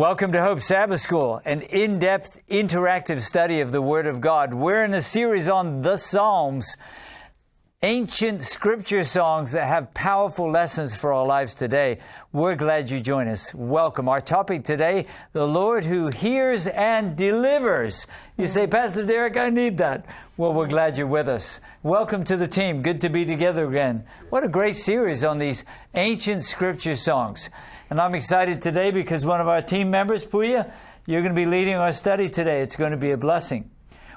Welcome to Hope Sabbath School, an in depth, interactive study of the Word of God. We're in a series on the Psalms, ancient scripture songs that have powerful lessons for our lives today. We're glad you join us. Welcome. Our topic today the Lord who hears and delivers. You say, Pastor Derek, I need that. Well, we're glad you're with us. Welcome to the team. Good to be together again. What a great series on these ancient scripture songs. And I'm excited today because one of our team members, Puya, you're going to be leading our study today. It's going to be a blessing.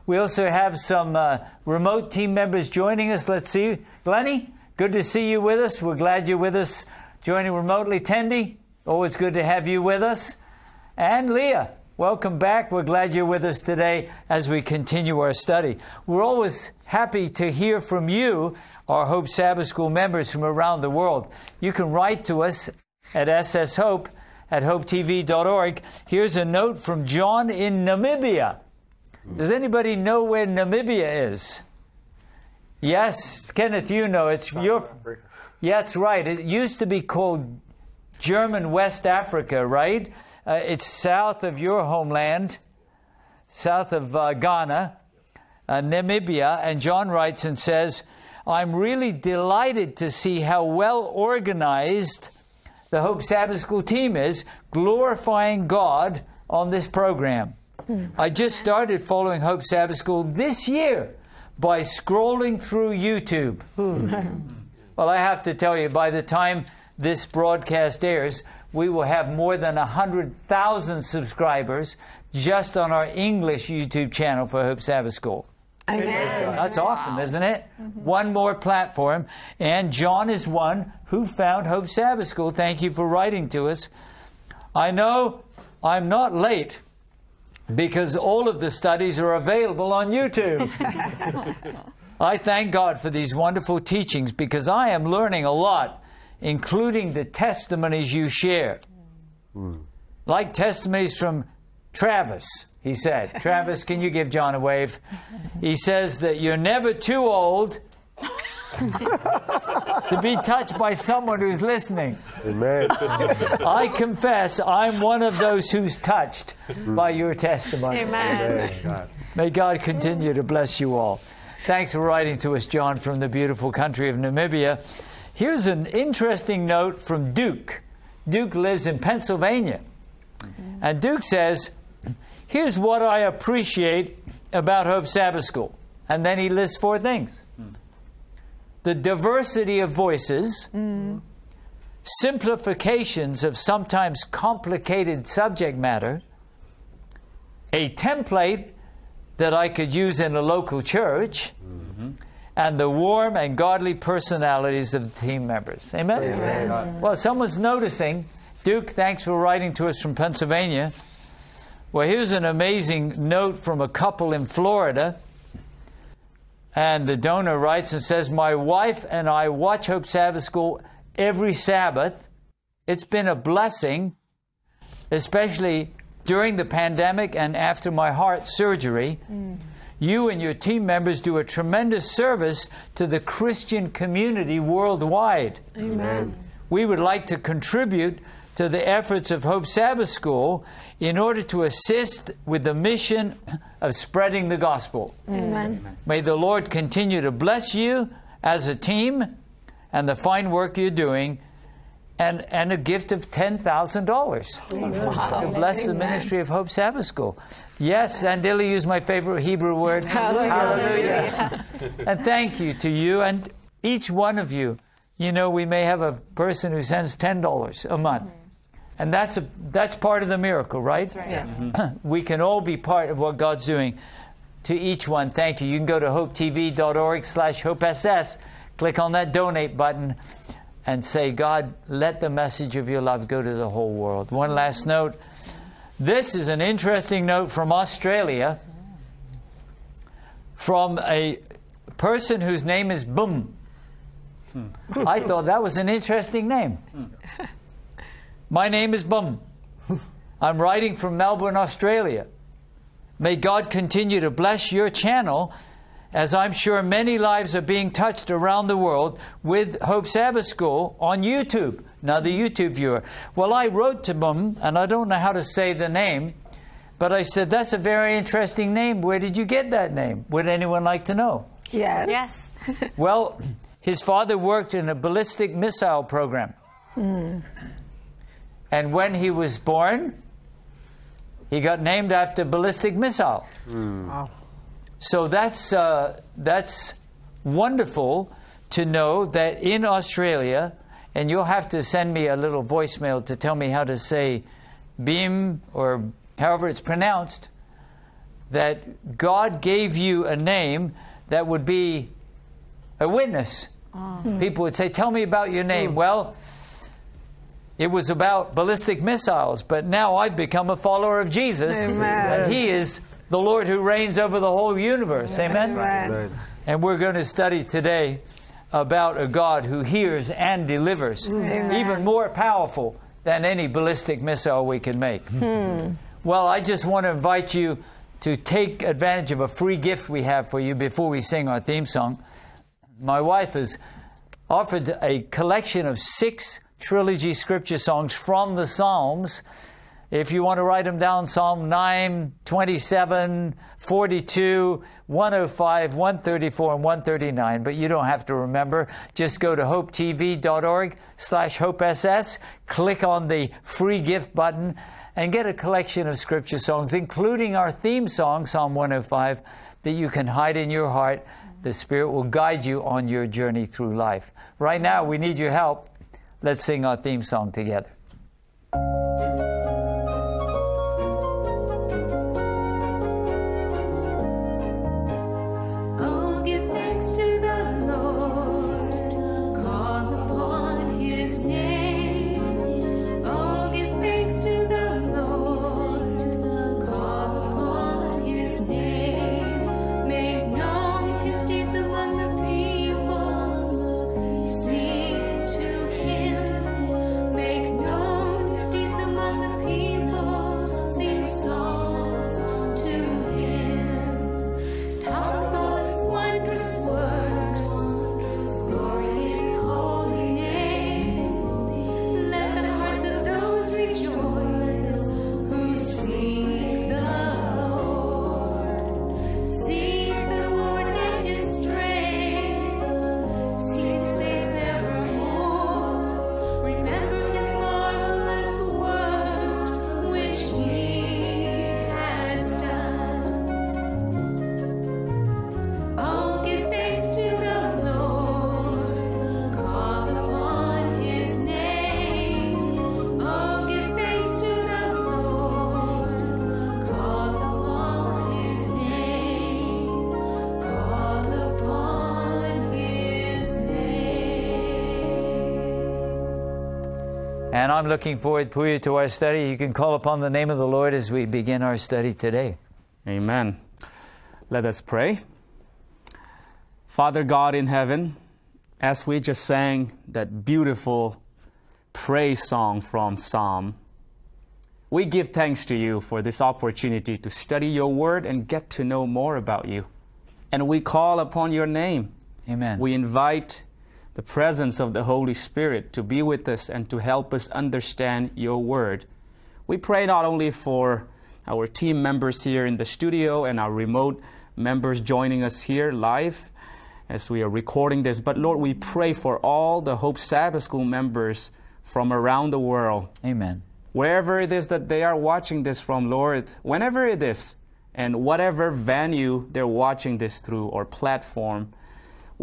We also have some uh, remote team members joining us. Let's see. Glennie, good to see you with us. We're glad you're with us joining remotely. Tendy, always good to have you with us. And Leah, welcome back. We're glad you're with us today as we continue our study. We're always happy to hear from you, our Hope Sabbath School members from around the world. You can write to us at SS Hope at hopetv.org. Here's a note from John in Namibia. Does anybody know where Namibia is? Yes, Kenneth, you know it's your. Yeah, that's right. It used to be called German West Africa, right? Uh, it's south of your homeland, south of uh, Ghana, uh, Namibia. And John writes and says, I'm really delighted to see how well organized the Hope Sabbath School team is glorifying God on this program. I just started following Hope Sabbath School this year by scrolling through YouTube. Hmm. well, I have to tell you, by the time this broadcast airs, we will have more than 100,000 subscribers just on our English YouTube channel for Hope Sabbath School. Amen. That's awesome, isn't it? Mm-hmm. One more platform. And John is one who found Hope Sabbath School. Thank you for writing to us. I know I'm not late because all of the studies are available on YouTube. I thank God for these wonderful teachings because I am learning a lot, including the testimonies you share. Mm. Like testimonies from Travis, he said. Travis, can you give John a wave? He says that you're never too old to be touched by someone who's listening. Amen. I confess I'm one of those who's touched by your testimony. Amen. God. May God continue to bless you all. Thanks for writing to us, John, from the beautiful country of Namibia. Here's an interesting note from Duke. Duke lives in Pennsylvania. And Duke says, Here's what I appreciate about Hope Sabbath School. And then he lists four things the diversity of voices, simplifications of sometimes complicated subject matter, a template that I could use in a local church, and the warm and godly personalities of the team members. Amen? Well, someone's noticing. Duke, thanks for writing to us from Pennsylvania. Well, here's an amazing note from a couple in Florida. And the donor writes and says, My wife and I watch Hope Sabbath School every Sabbath. It's been a blessing, especially during the pandemic and after my heart surgery. Mm. You and your team members do a tremendous service to the Christian community worldwide. Amen. We would like to contribute to the efforts of Hope Sabbath School in order to assist with the mission of spreading the gospel. Amen. May the Lord continue to bless you as a team and the fine work you're doing, and, and a gift of $10,000 to bless the ministry of Hope Sabbath School. Yes, Zandile used my favorite Hebrew word. Hallelujah. and thank you to you and each one of you. You know, we may have a person who sends $10 a month. And that's, a, that's part of the miracle, right? Yes. we can all be part of what God's doing. To each one, thank you. You can go to hopetv.org slash hopess, click on that donate button, and say, God, let the message of your love go to the whole world. One last note. This is an interesting note from Australia from a person whose name is Boom. Hmm. I thought that was an interesting name. Hmm. My name is Bum. I'm writing from Melbourne, Australia. May God continue to bless your channel as I'm sure many lives are being touched around the world with Hope Sabbath School on YouTube. another YouTube viewer. Well, I wrote to them, and I don't know how to say the name, but I said, That's a very interesting name. Where did you get that name? Would anyone like to know? Yes. Yes. Well, his father worked in a ballistic missile program. Hmm. And when he was born, he got named after ballistic missile. Hmm. Wow! So that's, uh, that's wonderful to know that in Australia, and you'll have to send me a little voicemail to tell me how to say beam or however it's pronounced, that God gave you a name that would be a witness. Ah. People would say, Tell me about your name. Hmm. Well, it was about ballistic missiles, but now I've become a follower of Jesus. Amen. And He is the Lord who reigns over the whole universe. Amen? Amen. And we're going to study today about a God who hears and delivers, even more powerful than any ballistic missile we can make. Hmm. Well, I just want to invite you to take advantage of a free gift we have for you before we sing our theme song. My wife has offered a collection of six trilogy scripture songs from the Psalms. If you want to write them down, Psalm 9, 27, 42, 105, 134, and 139, but you don't have to remember. Just go to hopetv.org slash hopess, click on the free gift button, and get a collection of scripture songs, including our theme song, Psalm 105, that you can hide in your heart. The Spirit will guide you on your journey through life. Right now, we need your help. Let's sing our theme song together. I'm looking forward, Puya, to our study. You can call upon the name of the Lord as we begin our study today. Amen. Let us pray. Father God in heaven, as we just sang that beautiful praise song from Psalm, we give thanks to you for this opportunity to study your word and get to know more about you. And we call upon your name. Amen. We invite the presence of the Holy Spirit to be with us and to help us understand your word. We pray not only for our team members here in the studio and our remote members joining us here live as we are recording this, but Lord, we pray for all the Hope Sabbath School members from around the world Amen. wherever it is that they are watching this from, Lord, whenever it is, and whatever venue they're watching this through or platform,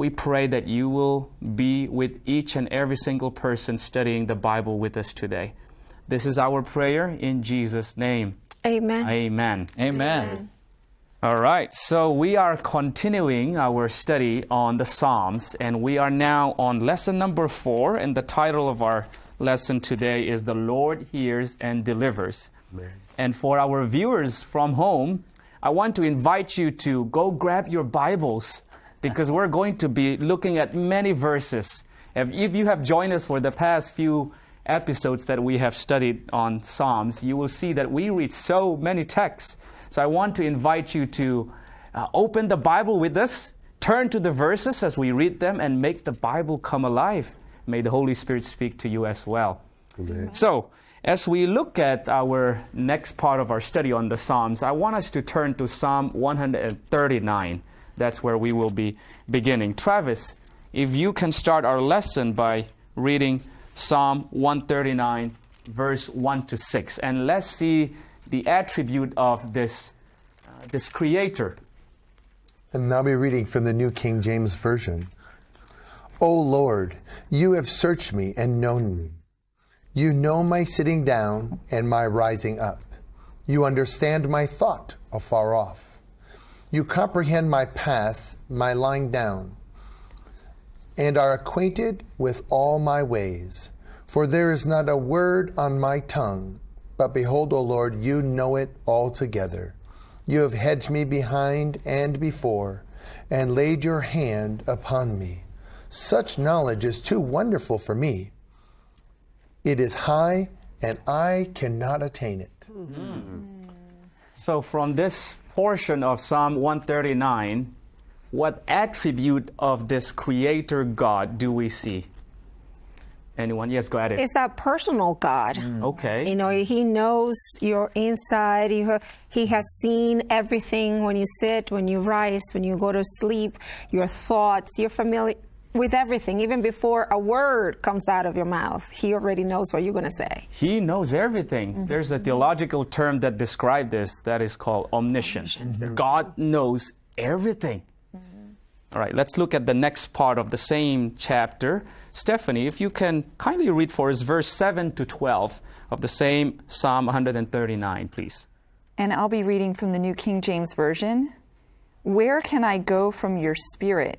we pray that you will be with each and every single person studying the Bible with us today. This is our prayer in Jesus' name. Amen. Amen. Amen. All right, so we are continuing our study on the Psalms, and we are now on lesson number four, and the title of our lesson today is The Lord Hears and Delivers. And for our viewers from home, I want to invite you to go grab your Bibles because we're going to be looking at many verses. If, if you have joined us for the past few episodes that we have studied on Psalms, you will see that we read so many texts. So I want to invite you to uh, open the Bible with us, turn to the verses as we read them, and make the Bible come alive. May the Holy Spirit speak to you as well. So, as we look at our next part of our study on the Psalms, I want us to turn to Psalm 139. That's where we will be beginning. Travis, if you can start our lesson by reading Psalm 139, verse 1 to 6, and let's see the attribute of this, uh, this Creator. And I'll be reading from the New King James Version. O Lord, you have searched me and known me. You know my sitting down and my rising up. You understand my thought afar off. You comprehend my path, my lying down, and are acquainted with all my ways. For there is not a word on my tongue, but behold, O Lord, you know it altogether. You have hedged me behind and before, and laid your hand upon me. Such knowledge is too wonderful for me. It is high, and I cannot attain it. So, from this portion of Psalm 139, what attribute of this Creator God do we see? Anyone? Yes, go ahead. It's a personal God. Mm. okay. You know, He knows your inside. He, he has seen everything when you sit, when you rise, when you go to sleep, your thoughts. You're familiar with everything. Even before a word comes out of your mouth, He already knows what you're going to say. He knows everything. Mm-hmm. There's a theological term that describes this that is called omniscience. God knows everything. Mm-hmm. All right, let's look at the next part of the same chapter. Stephanie, if you can kindly read for us verse 7 to 12 of the same Psalm 139, please. And I'll be reading from the New King James Version. Where can I go from your spirit?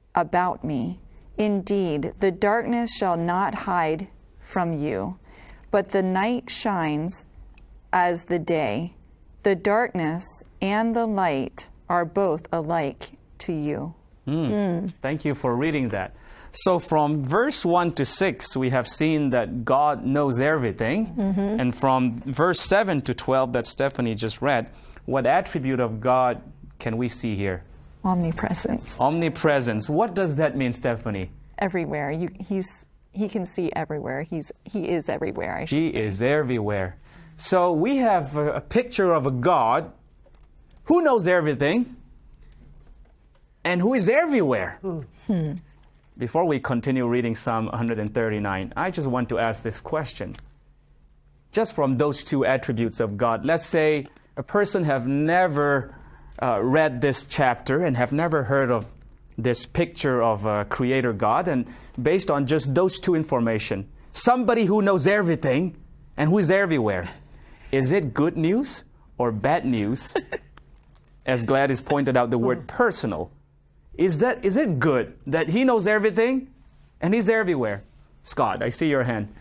about me. Indeed, the darkness shall not hide from you, but the night shines as the day. The darkness and the light are both alike to you. Hmm. Hmm. Thank you for reading that. So, from verse 1 to 6, we have seen that God knows everything. Mm-hmm. And from verse 7 to 12, that Stephanie just read, what attribute of God can we see here? Omnipresence. Omnipresence. What does that mean, Stephanie? Everywhere. You, he's, he can see everywhere. He's, he is everywhere. I should He is everywhere. So, we have a, a picture of a God who knows everything and who is everywhere. Hmm. Before we continue reading Psalm 139, I just want to ask this question. Just from those two attributes of God, let's say a person have never uh, read this chapter and have never heard of this picture of a creator God, and based on just those two information, somebody who knows everything and who is everywhere, is it good news or bad news? As Gladys pointed out, the word hmm. personal. Is that is it good that he knows everything and he's everywhere? Scott, I see your hand.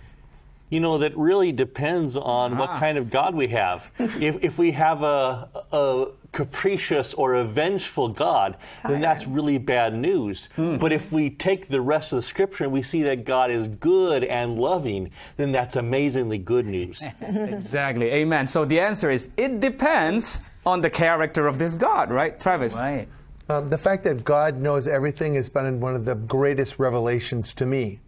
You know, that really depends on what ah. kind of God we have. if, if we have a, a capricious or a vengeful God, then that's really bad news. But if we take the rest of the scripture and we see that God is good and loving, then that's amazingly good news. Exactly. Amen. So the answer is it depends on the character of this God, right, Travis? Right. Um, the fact that God knows everything has been one of the greatest revelations to me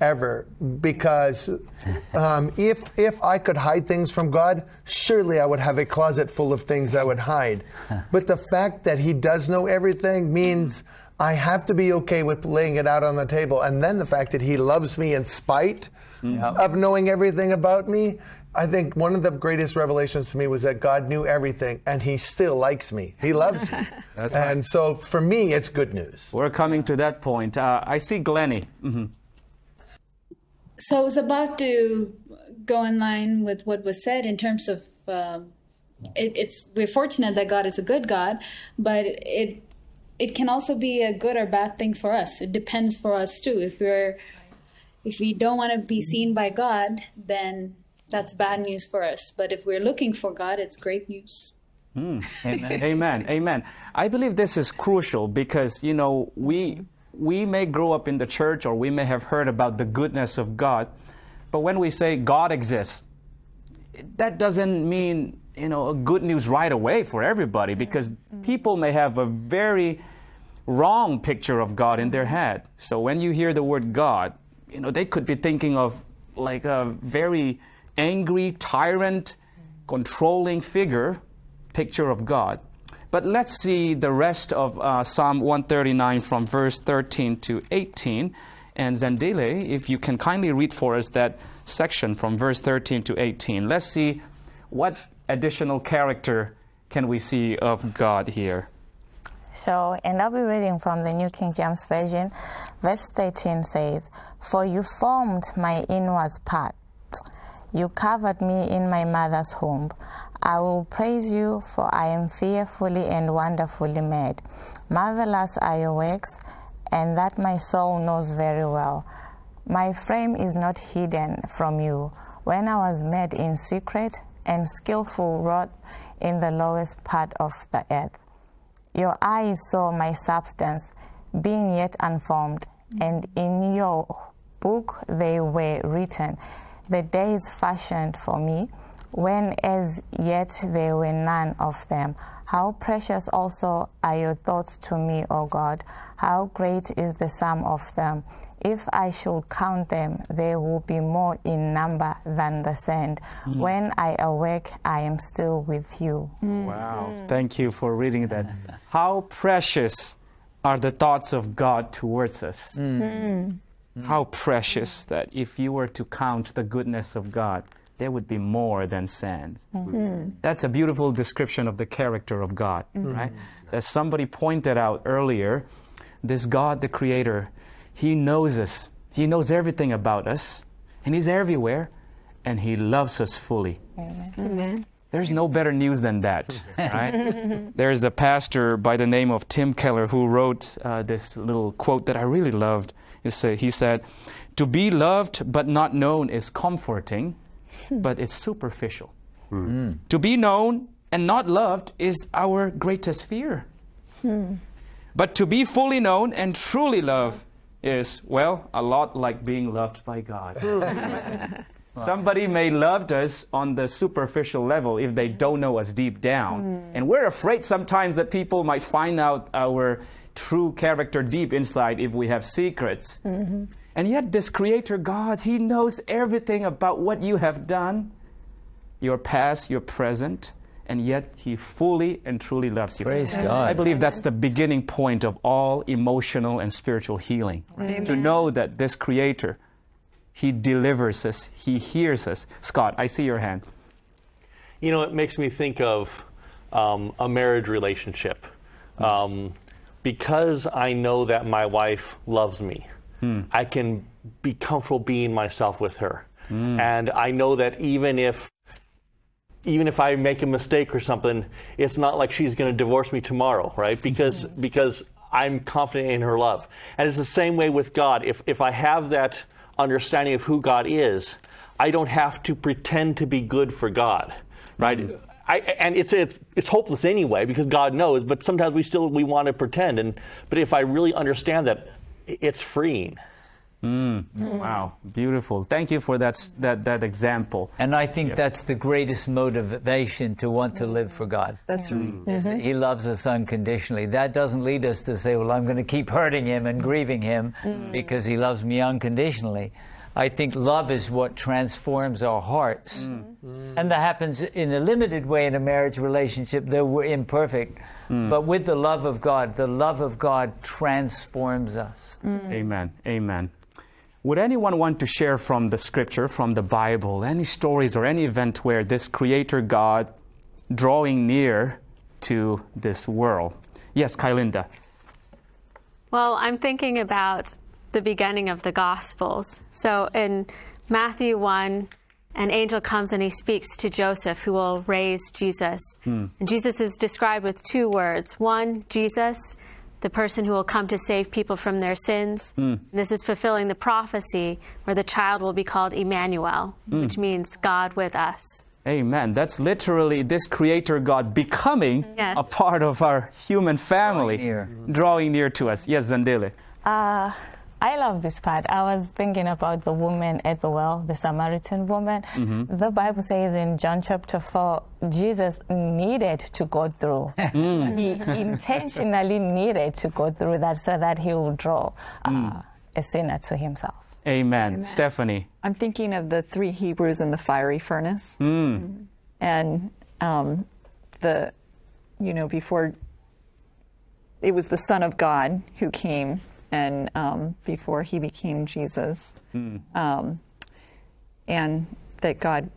ever. Because um, if if I could hide things from God, surely I would have a closet full of things I would hide. But the fact that He does know everything means I have to be okay with laying it out on the table. And then the fact that He loves me in spite of knowing everything about me. I think one of the greatest revelations to me was that God knew everything and He still likes me. He loves me. and so for me, it's good news. We're coming to that point. Uh, I see Glennie. Mhm. So I was about to go in line with what was said in terms of um, it, it's we're fortunate that God is a good God, but it it can also be a good or bad thing for us. It depends for us too. If we're if we don't want to be seen by God, then that's bad news for us. But if we're looking for God, it's great news. Amen. Amen. Amen. I believe this is crucial because, you know, we we may grow up in the church or we may have heard about the goodness of God, but when we say God exists, that doesn't mean, you know, a good news right away for everybody because mm-hmm. people may have a very wrong picture of God in their mm-hmm. head. So when you hear the word God, you know, they could be thinking of like a very angry, tyrant, mm-hmm. controlling figure picture of God. But let's see the rest of uh, Psalm 139 from verse 13 to 18. And Zandile, if you can kindly read for us that section from verse 13 to 18. Let's see what additional character can we see of God here. So, and I'll be reading from the New King James Version. Verse 13 says, For you formed my inwards part, you covered me in my mother's womb. I will praise you, for I am fearfully and wonderfully made. Marvelous are your works, and that my soul knows very well. My frame is not hidden from you. When I was made in secret and skillful wrought in the lowest part of the earth. Your eyes saw my substance, being yet unformed, and in your book they were written, the days fashioned for me, when as yet there were none of them. How precious also are your thoughts to me, O God! How great is the sum of them! If I should count them, they will be more in number than the sand. Mm. When I awake, I am still with you. Mm. Wow. Mm. Thank you for reading that. How precious are the thoughts of God towards us. How precious that if you were to count the goodness of God, there would be more than sand. That's a beautiful description of the character of God, right? As somebody pointed out earlier, this God, the Creator, He knows us. He knows everything about us, and He's everywhere, and He loves us fully. Amen. There's no better news than that, right? There's a pastor by the name of Tim Keller who wrote uh, this little quote that I really loved. He said, he said, To be loved but not known is comforting, Hmm. but it's superficial. Hmm. Hmm. To be known and not loved is our greatest fear. But to be fully known and truly loved is, well, a lot like being loved by God. Somebody may loved us on the superficial level if they don't know us deep down. And we're afraid sometimes that people might find out our true character deep inside if we have secrets. Mm-hmm. And yet, this Creator God, He knows everything about what you have done, your past, your present, and yet He fully and truly loves you. Praise I God. I believe that's the beginning point of all emotional and spiritual healing. To know that this Creator, He delivers us, He hears us. Scott, I see your hand. You know, it makes me think of um, a marriage relationship. Um, because I know that my wife loves me, Hmm. I can be comfortable being myself with her. Hmm. And I know that even if even if I make a mistake or something, it's not like she's going to divorce me tomorrow, right? Because because I'm confident in her love. And it's the same way with God. If if I have that understanding of who God is, I don't have to pretend to be good for God, right? Hmm. I, and it's, it's it's hopeless anyway because God knows. But sometimes we still we want to pretend. And but if I really understand that, it's freeing. Hmm. Mm. Wow, beautiful. Thank you for that, that, that example. And I think that's the greatest motivation to want to live for God. That's right. is that He loves us unconditionally. That doesn't lead us to say, well, I'm going to keep hurting him and grieving him mm. because he loves me unconditionally. I think love is what transforms our hearts. And that happens in a limited way in a marriage relationship, though we're imperfect. Mm. But with the love of God, the love of God transforms us. Mm. Amen. Amen. Would anyone want to share from the scripture, from the Bible, any stories or any event where this Creator God drawing near to this world? Yes, Kylinda. Well, I'm thinking about the beginning of the Gospels. So in Matthew 1, an angel comes and he speaks to Joseph, who will raise Jesus. Hmm. And Jesus is described with two words one, Jesus, the person who will come to save people from their sins. Hmm. This is fulfilling the prophecy where the child will be called Emmanuel, hmm. which means God with us. Amen. That's literally this Creator God becoming Yes. a part of our human family, Drawing near. drawing near to us. Yes, Zandile. Uh, I love this part. I was thinking about the woman at the well, the Samaritan woman. The Bible says in John chapter 4, Jesus needed to go through. he intentionally needed to go through that so that he would draw uh, a sinner to himself. Amen. Stephanie. I'm thinking of the three Hebrews in the fiery furnace. And um, the, you know, before it was the Son of God who came, and um, before he became Jesus. Um, and that God,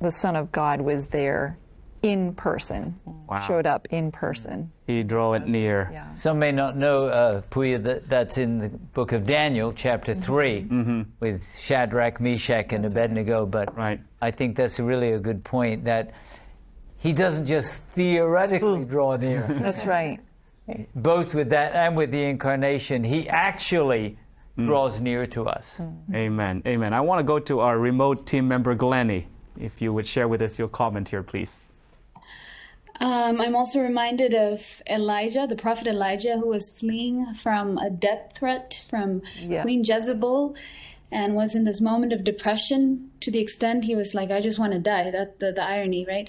the Son of God, was there in person, Wow. showed up in person. He draw it near. Yeah. Some may not know, uh, Puya, that that's in the book of Daniel, chapter 3, with Shadrach, Meshach, and Abednego. But Right. I think that's really a good point that he doesn't just theoretically draw near, That's right. Both with that and with the incarnation, he actually draws near to us. Amen. Amen. I want to go to our remote team member, Glennie. If you would share with us your comment here, please. Um, I'm also reminded of Elijah, the prophet Elijah, who was fleeing from a death threat from Yeah. Queen Jezebel and was in this moment of depression to the extent he was like, I just want to die. That the, the irony, right?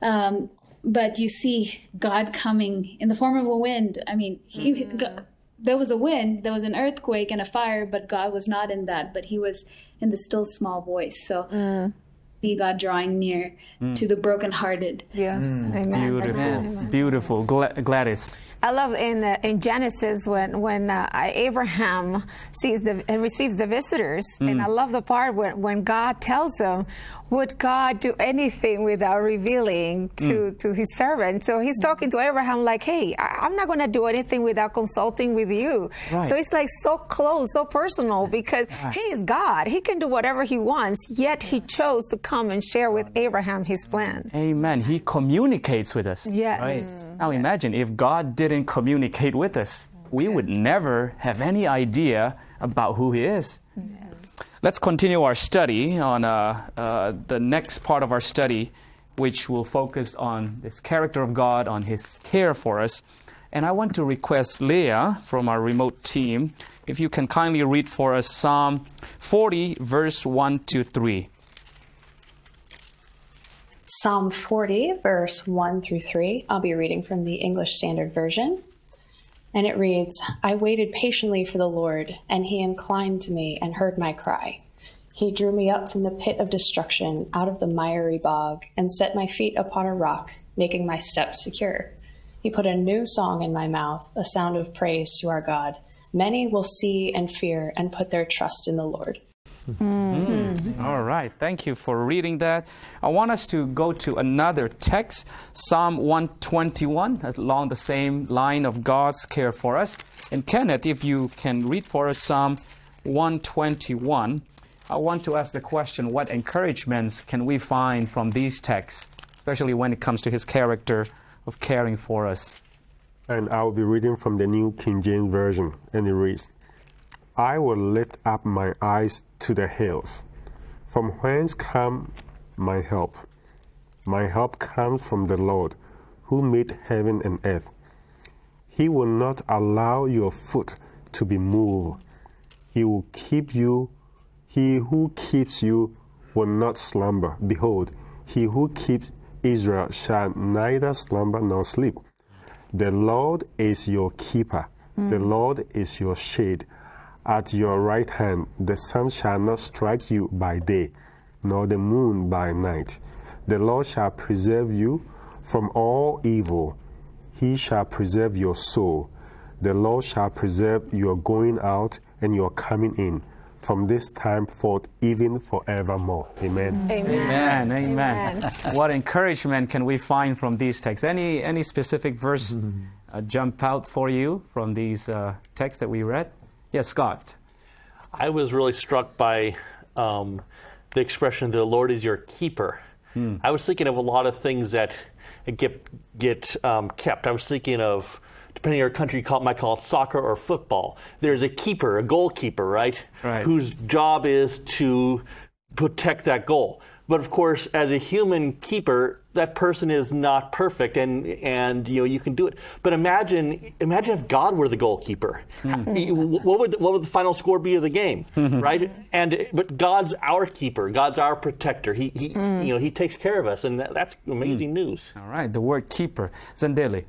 Um, but you see God coming in the form of a wind. I mean, he, mm-hmm. Go- there was a wind, there was an earthquake and a fire, but God was not in that, but he was in the still small voice. So mm. see God drawing near mm. to the brokenhearted. Yes. Mm. Amen. Beautiful. Amen. Beautiful. Gla- Gladys. I love in uh, in Genesis when when uh, Abraham sees the and receives the visitors, and I love the part when when God tells him, "Would God do anything without revealing to mm. to His servant?" So He's talking to Abraham like, "Hey, I, I'm not going to do anything without consulting with you." Right. So it's like so close, so personal because He is God. He can do whatever He wants. Yet He chose to come and share with Abraham His plan. Amen. He communicates with us. Yes. Right. Mm. Now imagine if God didn't communicate with us, we would never have any idea about who He is. Let's continue our study on uh, uh, the next part of our study, which will focus on this character of God, on His care for us. And I want to request Leah from our remote team if you can kindly read for us Psalm 40, verse 1 to 3. Psalm 40, verse 1 through 3. I'll be reading from the English Standard Version. And it reads I waited patiently for the Lord, and he inclined to me and heard my cry. He drew me up from the pit of destruction, out of the miry bog, and set my feet upon a rock, making my steps secure. He put a new song in my mouth, a sound of praise to our God. Many will see and fear and put their trust in the Lord. Mm-hmm. All right, thank you for reading that. I want us to go to another text, Psalm 121, along the same line of God's care for us. And Kenneth, if you can read for us Psalm 121, I want to ask the question what encouragements can we find from these texts, especially when it comes to his character of caring for us? And I will be reading from the New King James Version, and it reads I will lift up my eyes to the hills. From whence come my help? My help comes from the Lord, who made heaven and earth. He will not allow your foot to be moved. He will keep you. He who keeps you will not slumber. Behold, he who keeps Israel shall neither slumber nor sleep. The Lord is your keeper. The hmm. Lord is your shade. At your right hand, the sun shall not strike you by day, nor the moon by night. The Lord shall preserve you from all evil. He shall preserve your soul. The Lord shall preserve your going out and your coming in from this time forth, even forevermore. Amen. Amen. Amen. what encouragement can we find from these texts? Any any specific verse uh, jump out for you from these uh, texts that we read? Yes, Scott. I was really struck by um, the expression "the Lord is your keeper." I was thinking of a lot of things that get get um, kept. I was thinking of depending on your country, you call might call it soccer or football. There's a keeper, a goalkeeper, right? Right. Whose job is to protect that goal. But of course, as a human keeper, that person is not perfect, and and you know you can do it. But imagine imagine if God were the goalkeeper. Hmm. What would what would the final score be of the game, hmm. right? And but God's our keeper. God's our protector. He, he hmm. you know he takes care of us, and that, that's amazing news. All right, the word keeper. Zandile.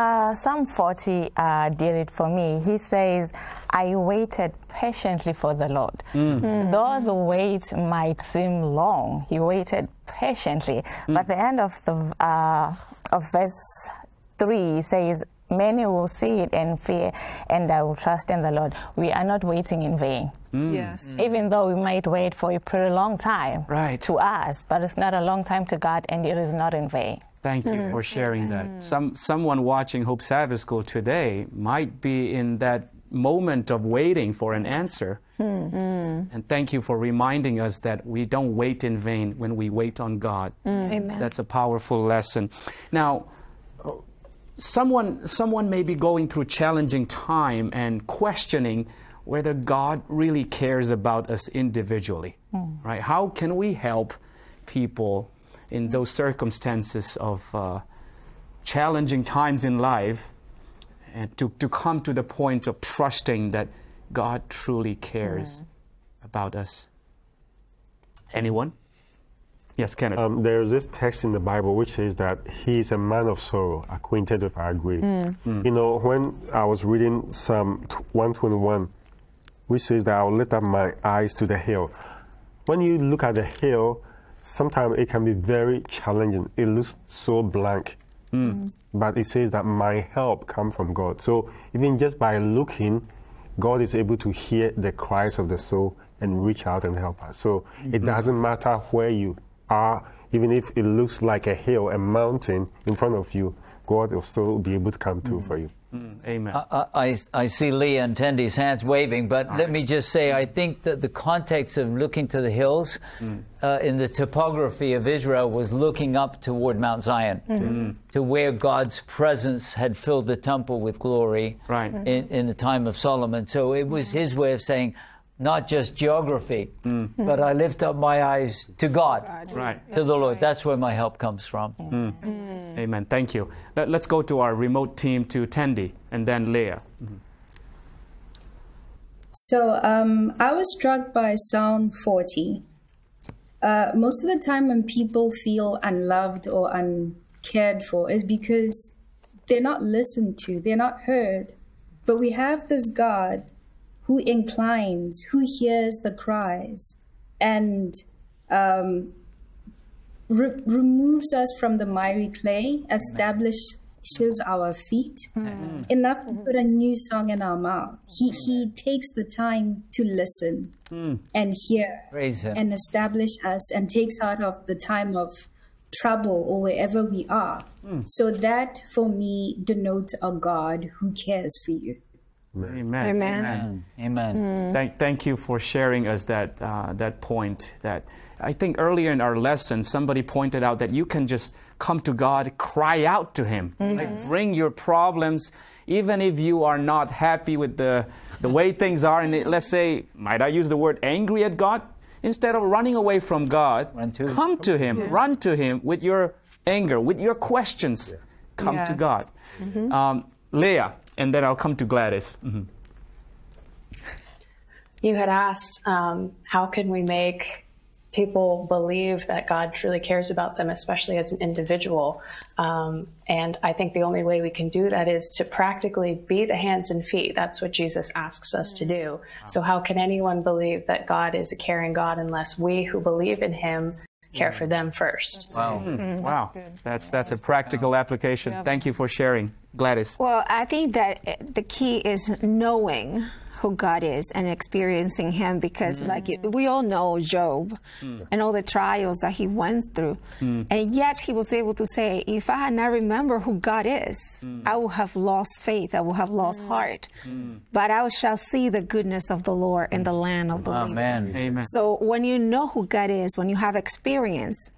Uh, Psalm 40 uh, did it for me. He says, I waited patiently for the Lord. Though the wait might seem long, he waited patiently. But the end of the uh, of verse 3 says, Many will see it and fear, and I will trust in the Lord. We are not waiting in vain. Yes. Even though we might wait for a pretty long time Right. to us, but it's not a long time to God, and it is not in vain. Thank you for mm-hmm. sharing that. Mm-hmm. Some someone watching Hope Sabbath School today might be in that moment of waiting for an answer. Mm-hmm. And thank you for reminding us that we don't wait in vain when we wait on God. Amen. That's a powerful lesson. Now, someone someone may be going through challenging time and questioning whether God really cares about us individually. Mm. Right? How can we help people in those circumstances of uh, challenging times in life and to, to come to the point of trusting that God truly cares about us? Anyone? Yes, Kenneth. Um, there's this text in the Bible which says that he is a man of sorrow, acquainted with our grief. You know, when I was reading Psalm 121, which says that I'll lift up my eyes to the hill. When you look at the hill, sometimes it can be very challenging. It looks so blank. Hmm. Hmm. But it says that my help come from God. So even just by looking, God is able to hear the cries of the soul and reach out and help us. So it mm-hmm. doesn't matter where you are, even if it looks like a hill, a mountain in front of you, God will still be able to come through hmm. for you. Mm, amen. I, I, I see Leah and Tendy's hands waving, but let me just say I think that the context of looking to the hills mm. uh, in the topography of Israel was looking up toward Mount Zion, mm-hmm. mm. to where God's presence had filled the temple with glory Right. in, in the time of Solomon. So it was his way of saying, not just geography, mm. but I lift up my eyes to God, Right. to the Lord. That's where my help comes from. Mm. Mm. Amen. Thank you. Let, us go to our remote team to Tandy and then Leah. Mm-hmm. So um, I was struck by Psalm 40. Uh, most of the time, when people feel unloved or uncared for, is because they're not listened to, they're not heard. But we have this God who inclines, who hears the cries, and um, re- removes us from the miry clay, establishes our feet, hmm. enough to mm-hmm. put a new song in our mouth. He, he takes the time to listen hmm. and hear Praise and establish us and takes out of the time of trouble or wherever we are. Hmm. So that for me denotes a God who cares for you. Amen. Amen. Amen. Thank, thank you for sharing us that, uh, that point. That I think earlier in our lesson, somebody pointed out that you can just come to God, cry out to Him, like bring your problems, even if you are not happy with the, the way things are. And it- let's say, might I use the word angry at God? Instead of running away from God, Run to Him. come to Him, run to Him with your anger, with your questions. Come to Yes. God. Um, Leah, and then I'll come to Gladys. Mhm. You had asked, um, how can we make people believe that God truly cares about them, especially as an individual? Um, and I think the only way we can do that is to practically be the hands and feet. That's what Jesus asks us to do. So, how can anyone believe that God is a caring God unless we who believe in Him care for them first? Wow. Wow, that's that's a practical application. Thank you for sharing, Gladys. Well, I think that the key is knowing who God is and experiencing Him because, mm. like, we all know Job mm. and all the trials that he went through. Mm. And yet he was able to say, If I had not remembered who God is, I would have lost faith, I would have lost heart. But I shall see the goodness of the Lord in the land of the living. Amen. Amen. So when you know who God is, when you have experience,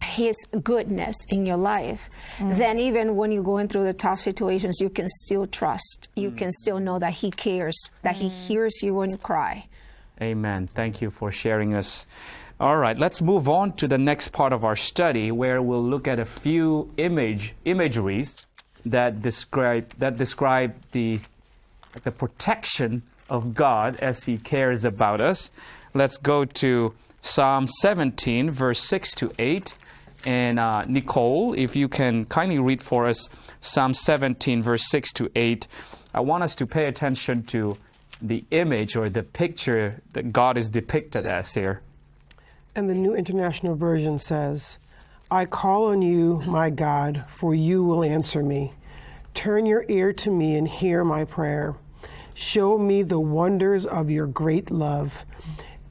his goodness in your life, then even when you're going through the tough situations, you can still trust. You can still know that he cares, that he hears you when you cry. Amen. Thank you for sharing us. All right, let's move on to the next part of our study where we'll look at a few image imageries that describe that describe the the protection of God as he cares about us. Let's go to Psalm 17 verse 6 to 8 and uh, Nicole, if you can kindly read for us Psalm 17 verse 6 to 8. I want us to pay attention to the image or the picture that God is depicted as here. And the New International Version says, I call on you, my God, for you will answer me. Turn your ear to me and hear my prayer. Show me the wonders of your great love,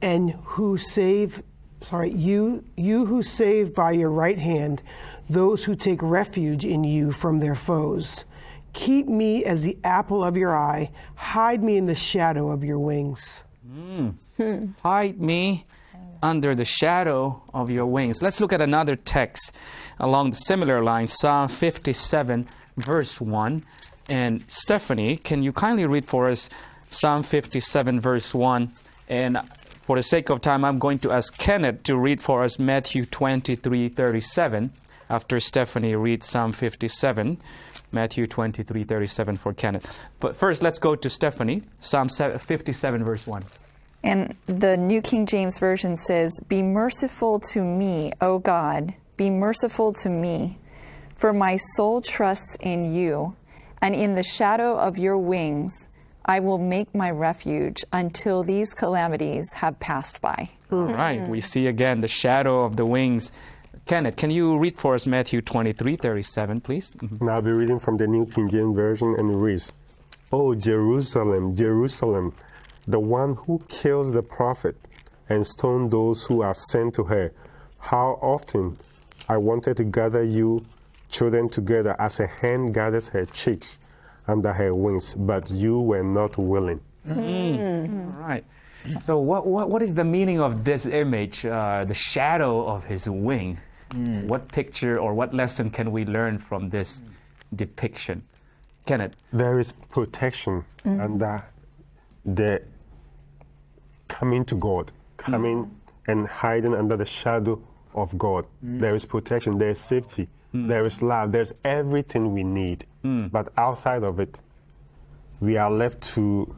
and who save, sorry, you, you who save by your right hand those who take refuge in you from their foes. Keep me as the apple of your eye. Hide me in the shadow of your wings. Hmm. Hmm. Hide me under the shadow of your wings. Let's look at another text along the similar lines Psalm 57, verse 1. And Stephanie, can you kindly read for us Psalm 57, verse 1? And for the sake of time, I'm going to ask Kenneth to read for us Matthew 23, 37 after Stephanie reads Psalm 57. Matthew 23, 37 for Kenneth. But first, let's go to Stephanie, Psalm 57, verse 1. And the New King James Version says, Be merciful to me, O God, be merciful to me, for my soul trusts in you, and in the shadow of your wings I will make my refuge until these calamities have passed by. All right, we see again the shadow of the wings. Kenneth, can you read for us Matthew 23, 37, please? Mhm. And I'll be reading from the New King James Version and it reads, O Jerusalem, Jerusalem, the one who kills the prophet and stone those who are sent to her. How often I wanted to gather you children together as a hen gathers her chicks under her wings, but you were not willing. Mm-hmm. Mm. All right. So, what, what, what is the meaning of this image, uh, the shadow of his wing? Mm. What picture or what lesson can we learn from this depiction? Kenneth. There is protection mm. under the coming to God, coming and hiding under the shadow of God. There is protection, there is safety, Hmm. there is love, there's everything we need. Hmm. But outside of it, we are left to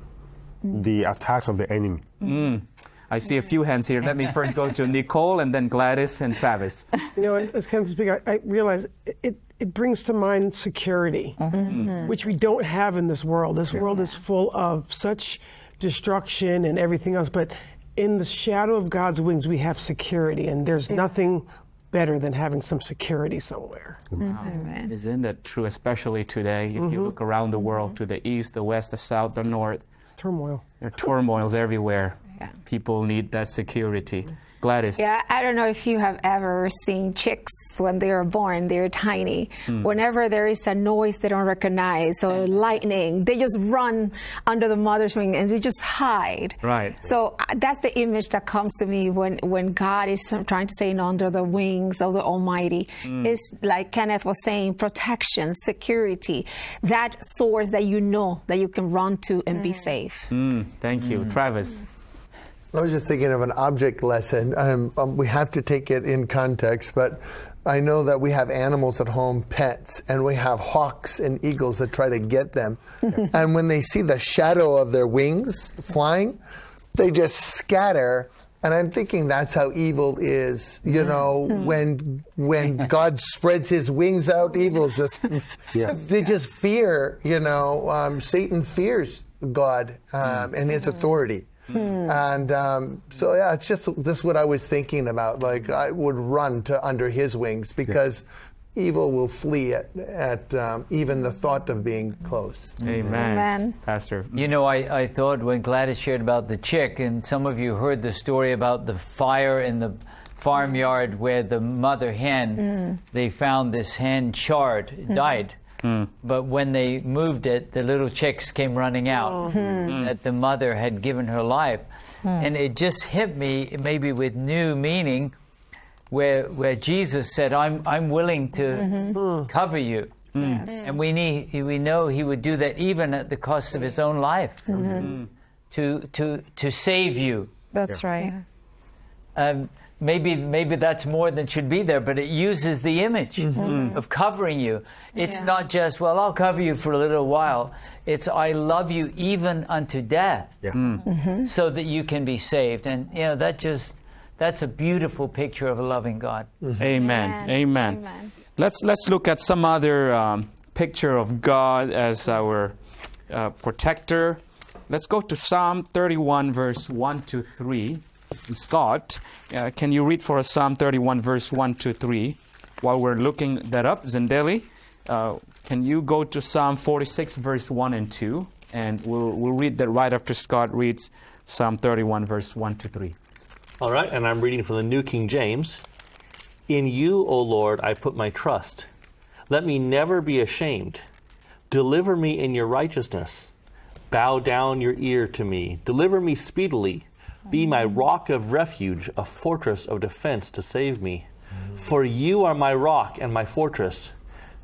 hmm. the attacks of the enemy. Mm. I see a few hands here. Let me first go to Nicole and then Gladys and Travis. You know, as, as Kenneth speak, I, I realize it, it, it brings to mind security, uh-huh. which we don't have in this world. This world is full of such destruction and everything else, but in the shadow of God's wings, we have security, and there's nothing better than having some security somewhere. Mm-hmm. Isn't that true, especially today? If you mm-hmm. look around the world mm-hmm. to the east, the west, the south, the north, Turmoil. there are turmoils everywhere. People need that security. Gladys. Yeah, I don't know if you have ever seen chicks when they are born, they're tiny. Whenever there is a noise they don't recognize or lightning, they just run under the mother's wing and they just hide. Right. So uh, that's the image that comes to me when, when God is trying to say under the wings of the Almighty. It's like Kenneth was saying, protection, security, that source that you know that you can run to and be safe. Mm, thank you. Travis. I was just thinking of an object lesson. Um, um, we have to take it in context, but I know that we have animals at home, pets, and we have hawks and eagles that try to get them. and when they see the shadow of their wings flying, they just scatter. And I'm thinking that's how evil is. You know, when when God spreads His wings out, evil's just they just fear. You know, um, Satan fears God um, and His authority. And um, so, yeah, it's just this is what I was thinking about. Like, I would run to under his wings because evil will flee at, at um, even the thought of being close. Amen. Amen. Pastor. You know, I, I thought when Gladys shared about the chick, and some of you heard the story about the fire in the farmyard where the mother hen, they found this hen charred, died. Hmm. But when they moved it, the little chicks came running out oh. hmm. Hmm. that the mother had given her life. And it just hit me, maybe with new meaning, where, where Jesus said, I'm, I'm willing to Mm-hmm. cover you. Yes. And we, need, we know he would do that even at the cost of his own life Mm-hmm. to, to, to save you. That's right. Um, maybe, maybe that's more than should be there, but it uses the image mm-hmm. Mm-hmm. of covering you. It's Yeah. not just, well, I'll cover you for a little while. It's, I love you even unto death Yeah. Mm. Mm-hmm. so that you can be saved. And, you know, that just, that's a beautiful picture of a loving God. Amen. Amen. Amen. Let's let's look at some other um, picture of God as our uh, protector. Let's go to Psalm 31, verse 1 to 3. Scott, uh, can you read for us Psalm 31, verse 1 to 3? While we're looking that up, Zandile, uh, can you go to Psalm 46, verse 1 and 2? And we'll, we'll read that right after Scott reads Psalm 31, verse 1 to 3. All right, and I'm reading from the New King James. In you, O Lord, I put my trust. Let me never be ashamed. Deliver me in your righteousness. Bow down your ear to me. Deliver me speedily. Be my rock of refuge, a fortress of defense to save me. For you are my rock and my fortress.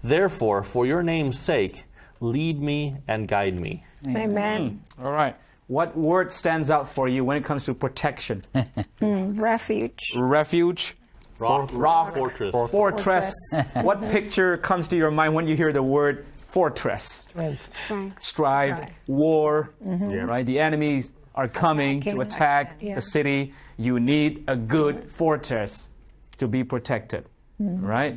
Therefore, for your name's sake, lead me and guide me. Amen. All right. What word stands out for you when it comes to protection? Mm, refuge. Refuge, Rock, rock, fortress. fortress. what picture comes to your mind when you hear the word fortress? Strength. Strive, war, right? The enemies are coming to attack Yeah. the city. You need a good fortress to be protected, right?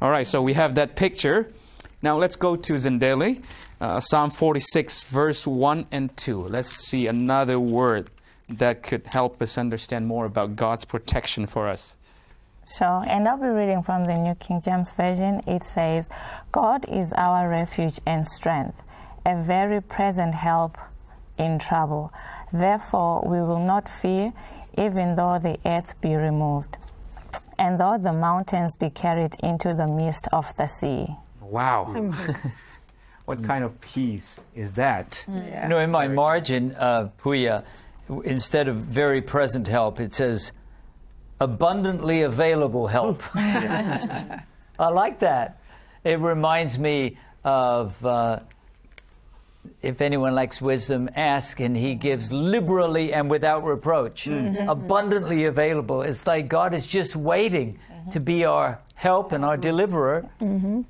All right, so we have that picture. Now let's go to Zandile, uh, Psalm 46, verse 1 and 2. Let's see another word that could help us understand more about God's protection for us. So, and I'll be reading from the New King James Version. It says, God is our refuge and strength, a very present help in trouble. Therefore, we will not fear, even though the earth be removed, and though the mountains be carried into the midst of the sea. Wow. what kind of peace is that? You know, in my margin, uh, Puya, instead of very present help, it says abundantly available help. I like that. It reminds me of uh, if anyone lacks wisdom, ask, and he gives liberally and without reproach. Mm-hmm. Mm-hmm. Abundantly available. It's like God is just waiting mm-hmm. to be our help and our deliverer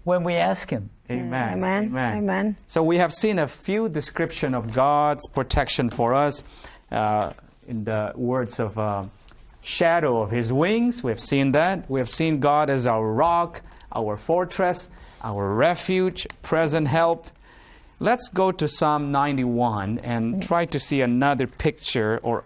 when we ask Him. Amen. Amen. Amen. So we have seen a few description of God's protection for us uh, in the words of uh, shadow of His wings. We have seen that. We have seen God as our rock, our fortress, our refuge, present help. Let's go to Psalm 91 and mm. try to see another picture or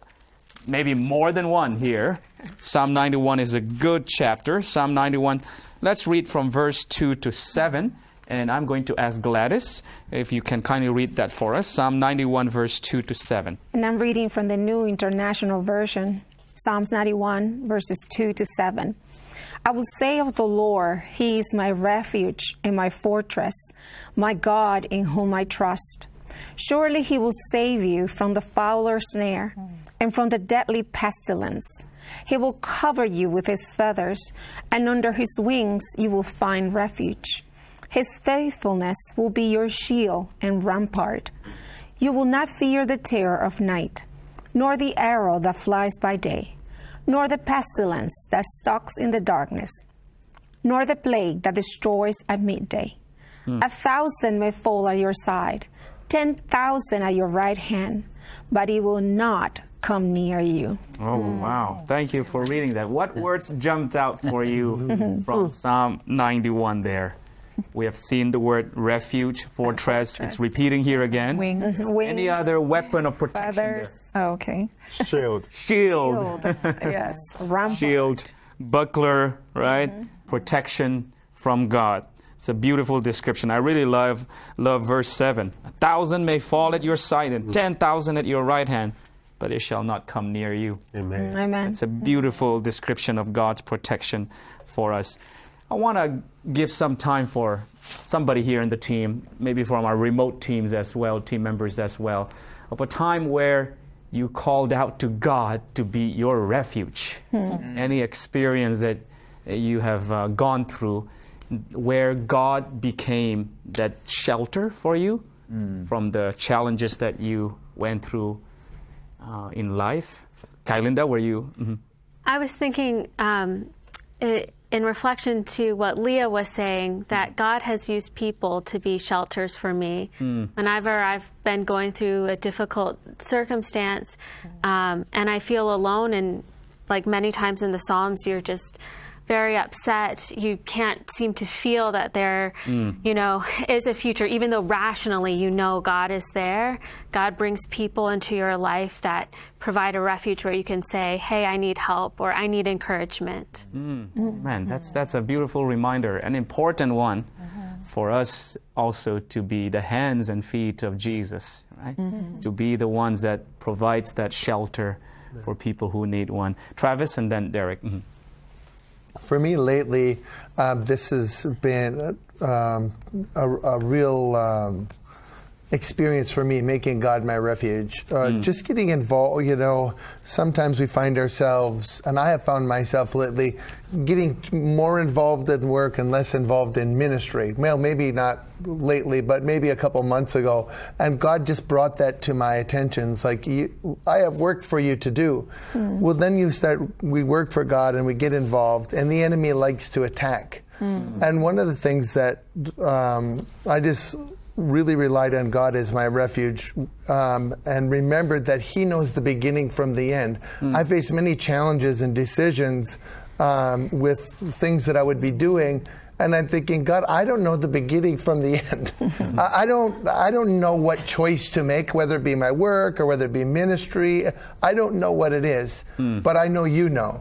maybe more than one here. Psalm 91 is a good chapter. Psalm 91, let's read from verse 2 to 7. And I'm going to ask Gladys if you can kindly read that for us. Psalm 91, verse 2 to 7. And I'm reading from the New International Version, Psalms 91, verses 2 to 7. I will say of the Lord, He is my refuge and my fortress, my God in whom I trust. Surely He will save you from the fowler snare and from the deadly pestilence. He will cover you with His feathers, and under His wings you will find refuge. His faithfulness will be your shield and rampart. You will not fear the terror of night, nor the arrow that flies by day, nor the pestilence that stalks in the darkness, nor the plague that destroys at midday. Hmm. A thousand may fall at your side, ten thousand at your right hand, but it will not come near you. Oh, hmm. wow. Thank you for reading that. What words jumped out for you from Psalm 91 there? We have seen the word refuge, fortress. It's repeating here again. Wings. Wings. Any other weapon of protection Feathers. Oh, okay. Shield. there? Shield. yes, rampart. Shield, buckler, right? Mm-hmm. Protection from God. It's a beautiful description. I really love love verse 7. A thousand may fall at your side and mm-hmm. 10,000 at your right hand, but it shall not come near you. Amen. Amen. It's a beautiful description of God's protection for us. I want to give some time for somebody here in the team, maybe from our remote teams as well, team members as well, of a time where you called out to God to be your refuge. Any experience that you have uh, gone through where God became that shelter for you from the challenges that you went through uh, in life. Kylinda, were you? mhm. I was thinking um, i in reflection to what Leah was saying that God has used people to be shelters for me. Whenever I've been going through a difficult circumstance um, and I feel alone, and like many times in the Psalms, you're just very upset. You can't seem to feel that there, mm. you know, is a future, even though rationally you know God is there. God brings people into your life that provide a refuge where you can say, "Hey, I need help," or "I need encouragement." Mm. Mm-hmm. Man, that's mm-hmm. that's a beautiful reminder, an important one mm-hmm. for us also to be the hands and feet of Jesus, right? To be the ones that provides that shelter for people who need one. Travis and then Derek. Mhm. For me lately, um, this has been um, a, a real um, experience for me, making God my refuge. Uh, Just getting involved, you know, sometimes we find ourselves, and I have found myself lately, getting more involved in work and less involved in ministry. Well, maybe not lately, but maybe a couple months ago. And God just brought that to my attention. It's like, you, I have work for you to do. Well, then you start, we work for God and we get involved, and the enemy likes to attack. And one of the things that um, I just really relied on God as my refuge um, and remembered that He knows the beginning from the end. I faced many challenges and decisions um, with things that I would be doing. And I'm thinking, God, I don't know the beginning from the end. I, I don't, I don't know what choice to make, whether it be my work or whether it be ministry. I don't know what it is, but I know you know.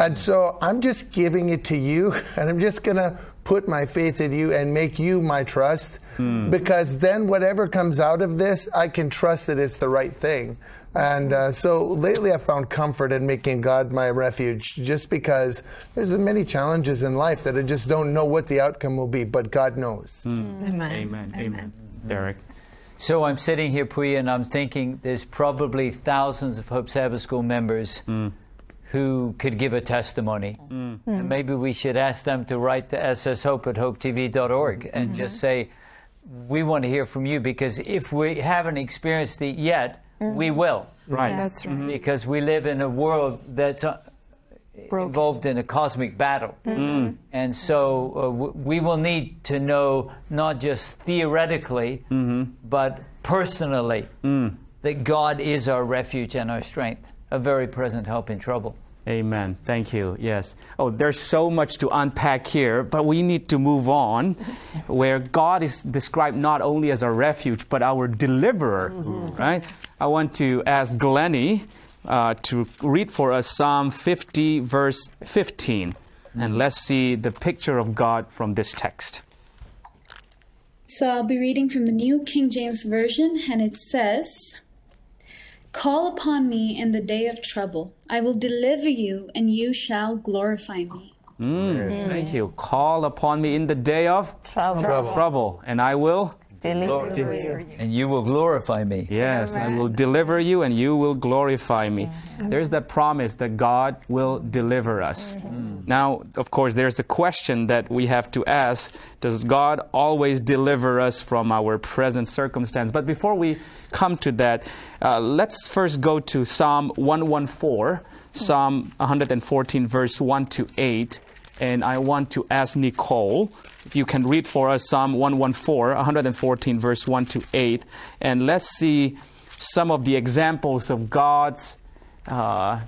And so I'm just giving it to you, and I'm just going to put my faith in you and make you my trust. Hmm. Because then, whatever comes out of this, I can trust that it's the right thing. And uh, so lately, I've found comfort in making God my refuge just because there's many challenges in life that I just don't know what the outcome will be, but God knows. Hmm. Hmm. Amen. Amen. Derek. So I'm sitting here, Puya, and I'm thinking there's probably thousands of Hope Sabbath School members who could give a testimony. Mm. And maybe we should ask them to write to sshope at hopetv.org and mm-hmm. just say, we want to hear from you because if we haven't experienced it yet, mm-hmm. we will. Right. That's right. Mm-hmm. Because we live in a world that's uh, involved in a cosmic battle. Mm. And so uh, w- we will need to know not just theoretically, but personally mm. that God is our refuge and our strength, a very present help in trouble. Amen. Thank you. Yes. Oh, there's so much to unpack here, but we need to move on where God is described not only as our refuge, but our deliverer, right? I want to ask Glennie uh, to read for us Psalm 50, verse 15. And let's see the picture of God from this text. So I'll be reading from the New King James Version, and it says, Call upon me in the day of trouble. I will deliver you, and you shall glorify me. Mm, Thank you. Call upon me in the day of Trouble. trouble, and I will. Deliver you. And you will glorify me. Yes, I will deliver you and you will glorify me. There's that promise that God will deliver us. Now, of course, there's a question that we have to ask Does God always deliver us from our present circumstance? But before we come to that, uh, let's first go to Psalm 114, Psalm 114, verse 1 to 8. And I want to ask Nicole if you can read for us Psalm 114, 114, verse 1 to 8. And let's see some of the examples of God's uh,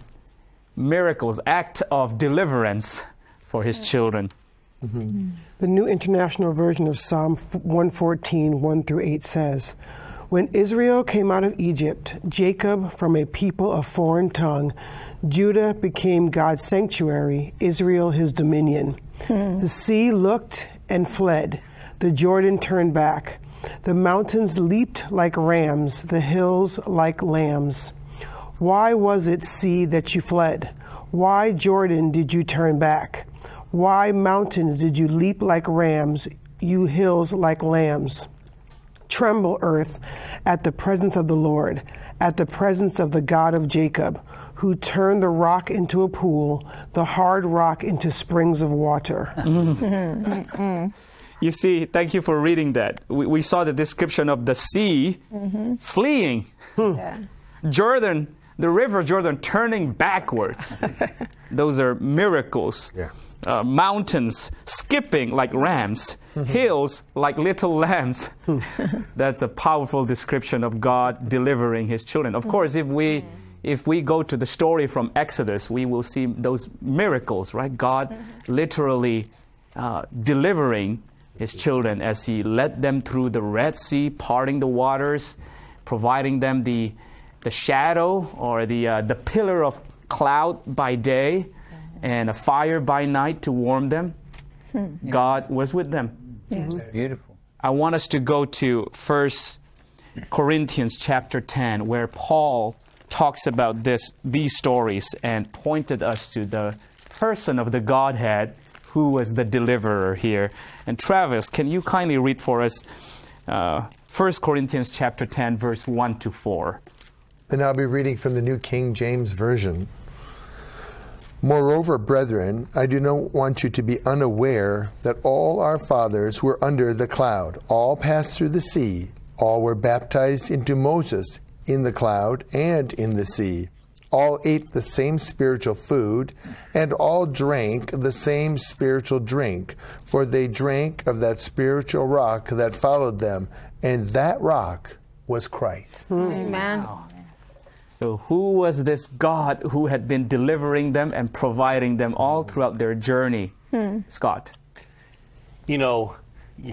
miracles, act of deliverance for his mm. children. Mm-hmm. Mm. The New International Version of Psalm 114, 1 through 8 says, When Israel came out of Egypt, Jacob from a people of foreign tongue, Judah became God's sanctuary, Israel his dominion. Hmm. The sea looked and fled, the Jordan turned back. The mountains leaped like rams, the hills like lambs. Why was it, sea, that you fled? Why, Jordan, did you turn back? Why, mountains, did you leap like rams, you hills like lambs? Tremble, earth, at the presence of the Lord, at the presence of the God of Jacob. who turned the rock into a pool, the hard rock into springs of water. You see, thank you for reading that. We, we saw the description of the sea mm-hmm. fleeing, hmm. Jordan, the river Jordan turning backwards. Those are miracles. Yeah. Uh, mountains skipping like rams, hills like little lambs. That's a powerful description of God delivering His children. Of course, if we if we go to the story from Exodus, we will see those miracles, right? God literally uh, delivering His children as He led them through the Red Sea, parting the waters, providing them the the shadow or the uh, the pillar of cloud by day and a fire by night to warm them. God was with them. Beautiful. I want us to go to First Corinthians chapter 10, where Paul talks about this, these stories and pointed us to the person of the Godhead who was the deliverer here. And Travis, can you kindly read for us uh, 1 Corinthians chapter 10, verse 1 to 4? And I'll be reading from the New King James Version. Moreover, brethren, I do not want you to be unaware that all our fathers were under the cloud, all passed through the sea, all were baptized into Moses in the cloud and in the sea. All ate the same spiritual food, and all drank the same spiritual drink, for they drank of that spiritual rock that followed them, and that rock was Christ. Hmm. Amen. So, who was this God who had been delivering them and providing them all throughout their journey? Hmm. Scott. you know,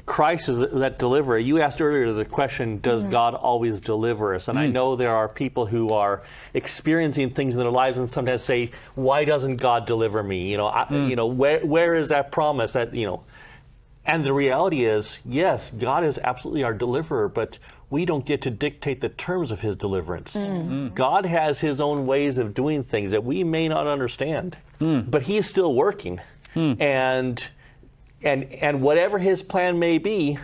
Christ is that deliverer. You asked earlier the question, does hmm. God always deliver us? And I hmm. know there are people who are experiencing things in their lives and sometimes say, why doesn't God deliver me? You know, I, you know, where where is that promise that, you know, and the reality is, yes, God is absolutely our deliverer, but we don't get to dictate the terms of his deliverance. Mm. Mm. Mm. God has his own ways of doing things that we may not understand, but he is still working. And and and whatever his plan may be,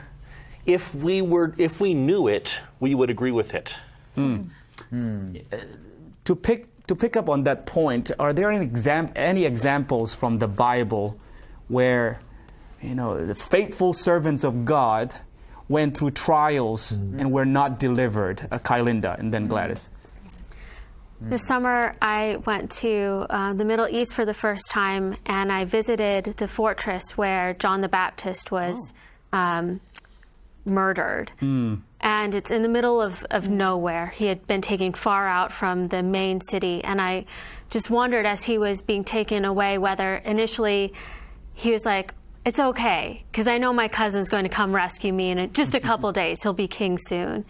if we were if we knew it, we would agree with it. to pick to pick up on that point, are there any, exam, any examples from the Bible where you know the faithful servants of God went through trials and were not delivered? Uh, Kylinda and then Gladys. This summer, I went to uh, the Middle East for the first time, and I visited the fortress where John the Baptist was um, murdered. And it's in the middle of, of nowhere. He had been taken far out from the main city. And I just wondered as he was being taken away whether initially he was like, it's okay, because I know my cousin's going to come rescue me in a, just a couple mm-hmm. days. He'll be king soon.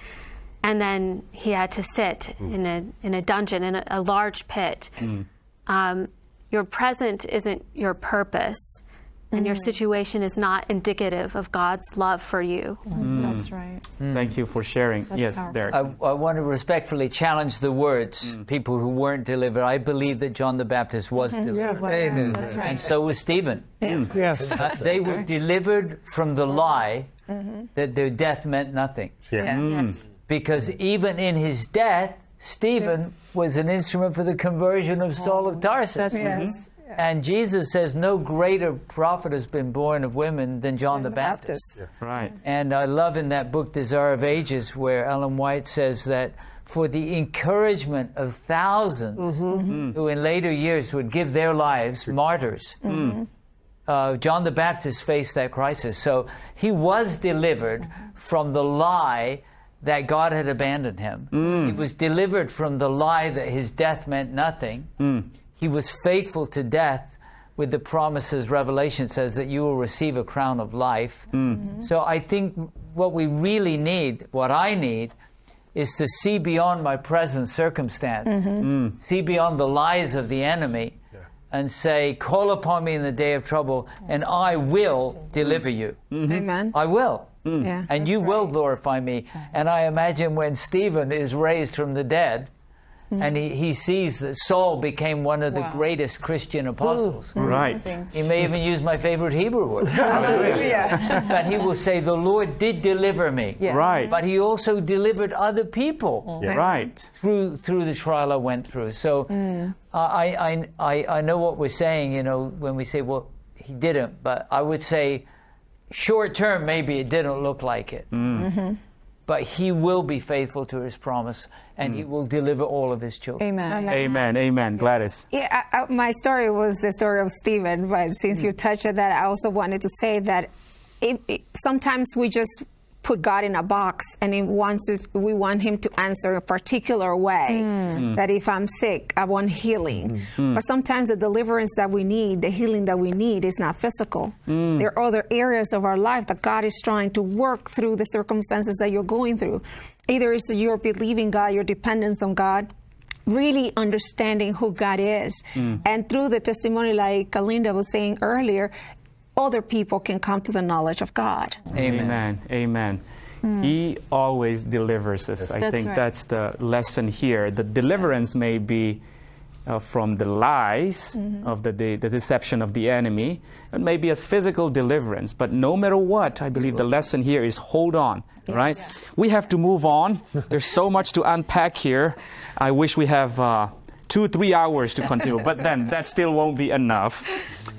And then he had to sit mm. in a, in a dungeon, in a, a large pit. Mm. Um, your present isn't your purpose, and your mm. situation is not indicative of God's love for you. Mm. That's right. Mm. Thank you for sharing. yes, powerful. Derek. I, I want to respectfully challenge the words, people who weren't delivered. I believe that John the Baptist was delivered. Amen. That's right. And so was Stephen. Yes. Uh, they were delivered from the lie mm-hmm. that their death meant nothing. Yeah. Yes. Because even in his death, Stephen was an instrument for the conversion of Saul of oh, Tarsus. That's mm-hmm. Yes. And Jesus says, No greater prophet has been born of women than John the Baptist. right. And I love in that book, Desire of Ages, where Ellen White says that for the encouragement of 1000s mm-hmm. mm-hmm. who in later years would give their lives, martyrs, mm-hmm. uh, John the Baptist faced that crisis. So he was delivered from the lie that God had abandoned him. Mm. He was delivered from the lie that his death meant nothing. Mm. He was faithful to death with the promises Revelation says that you will receive a crown of life. Hmm. Mm-hmm. So I think what we really need, what I need, is to see beyond my present circumstance, mm-hmm. Mm-hmm. Hmm. see beyond the lies of the enemy, and say, Call upon me in the day of trouble, and I will deliver you. Amen. I will. Mm. Yeah. And you will glorify me. And I imagine when Stephen is raised from the dead, Mm. And he, he sees that Saul became one of the greatest Christian apostles. Mm. Right. He may even use my favorite Hebrew word. Hallelujah. but he will say, The Lord did deliver me. Yeah. Right. But he also delivered other people mm. Right. through through the trial I went through. So uh, I, I, I, I know what we're saying, you know, when we say, well, he didn't. But I would say, short term, maybe it didn't look like it. Mm-hmm. But he will be faithful to his promise and he mm. will deliver all of his children. Amen. Amen. Amen. Gladys. Yeah, I, I, my story was the story of Stephen, but since mm. you touched on that, I also wanted to say that it, it, sometimes we just put God in a box, and he wants us, we want Him to answer a particular way. Mm. That if I'm sick, I want healing. Mm. But sometimes the deliverance that we need, the healing that we need, is not physical. Mm. There are other areas of our life that God is trying to work through the circumstances that you're going through. Either it's your believing God, your dependence on God, really understanding who God is. And through the testimony, like Kalinda was saying earlier, other people can come to the knowledge of God. Amen. Amen. He always delivers us. I That's think right. that's the lesson here. The deliverance may be uh, from the lies of the, the, the deception of the enemy. It may be a physical deliverance, but no matter what, I believe the lesson here is hold on, right? We have to move on. There's so much to unpack here. I wish we have uh, two, three hours to continue, but then that still won't be enough.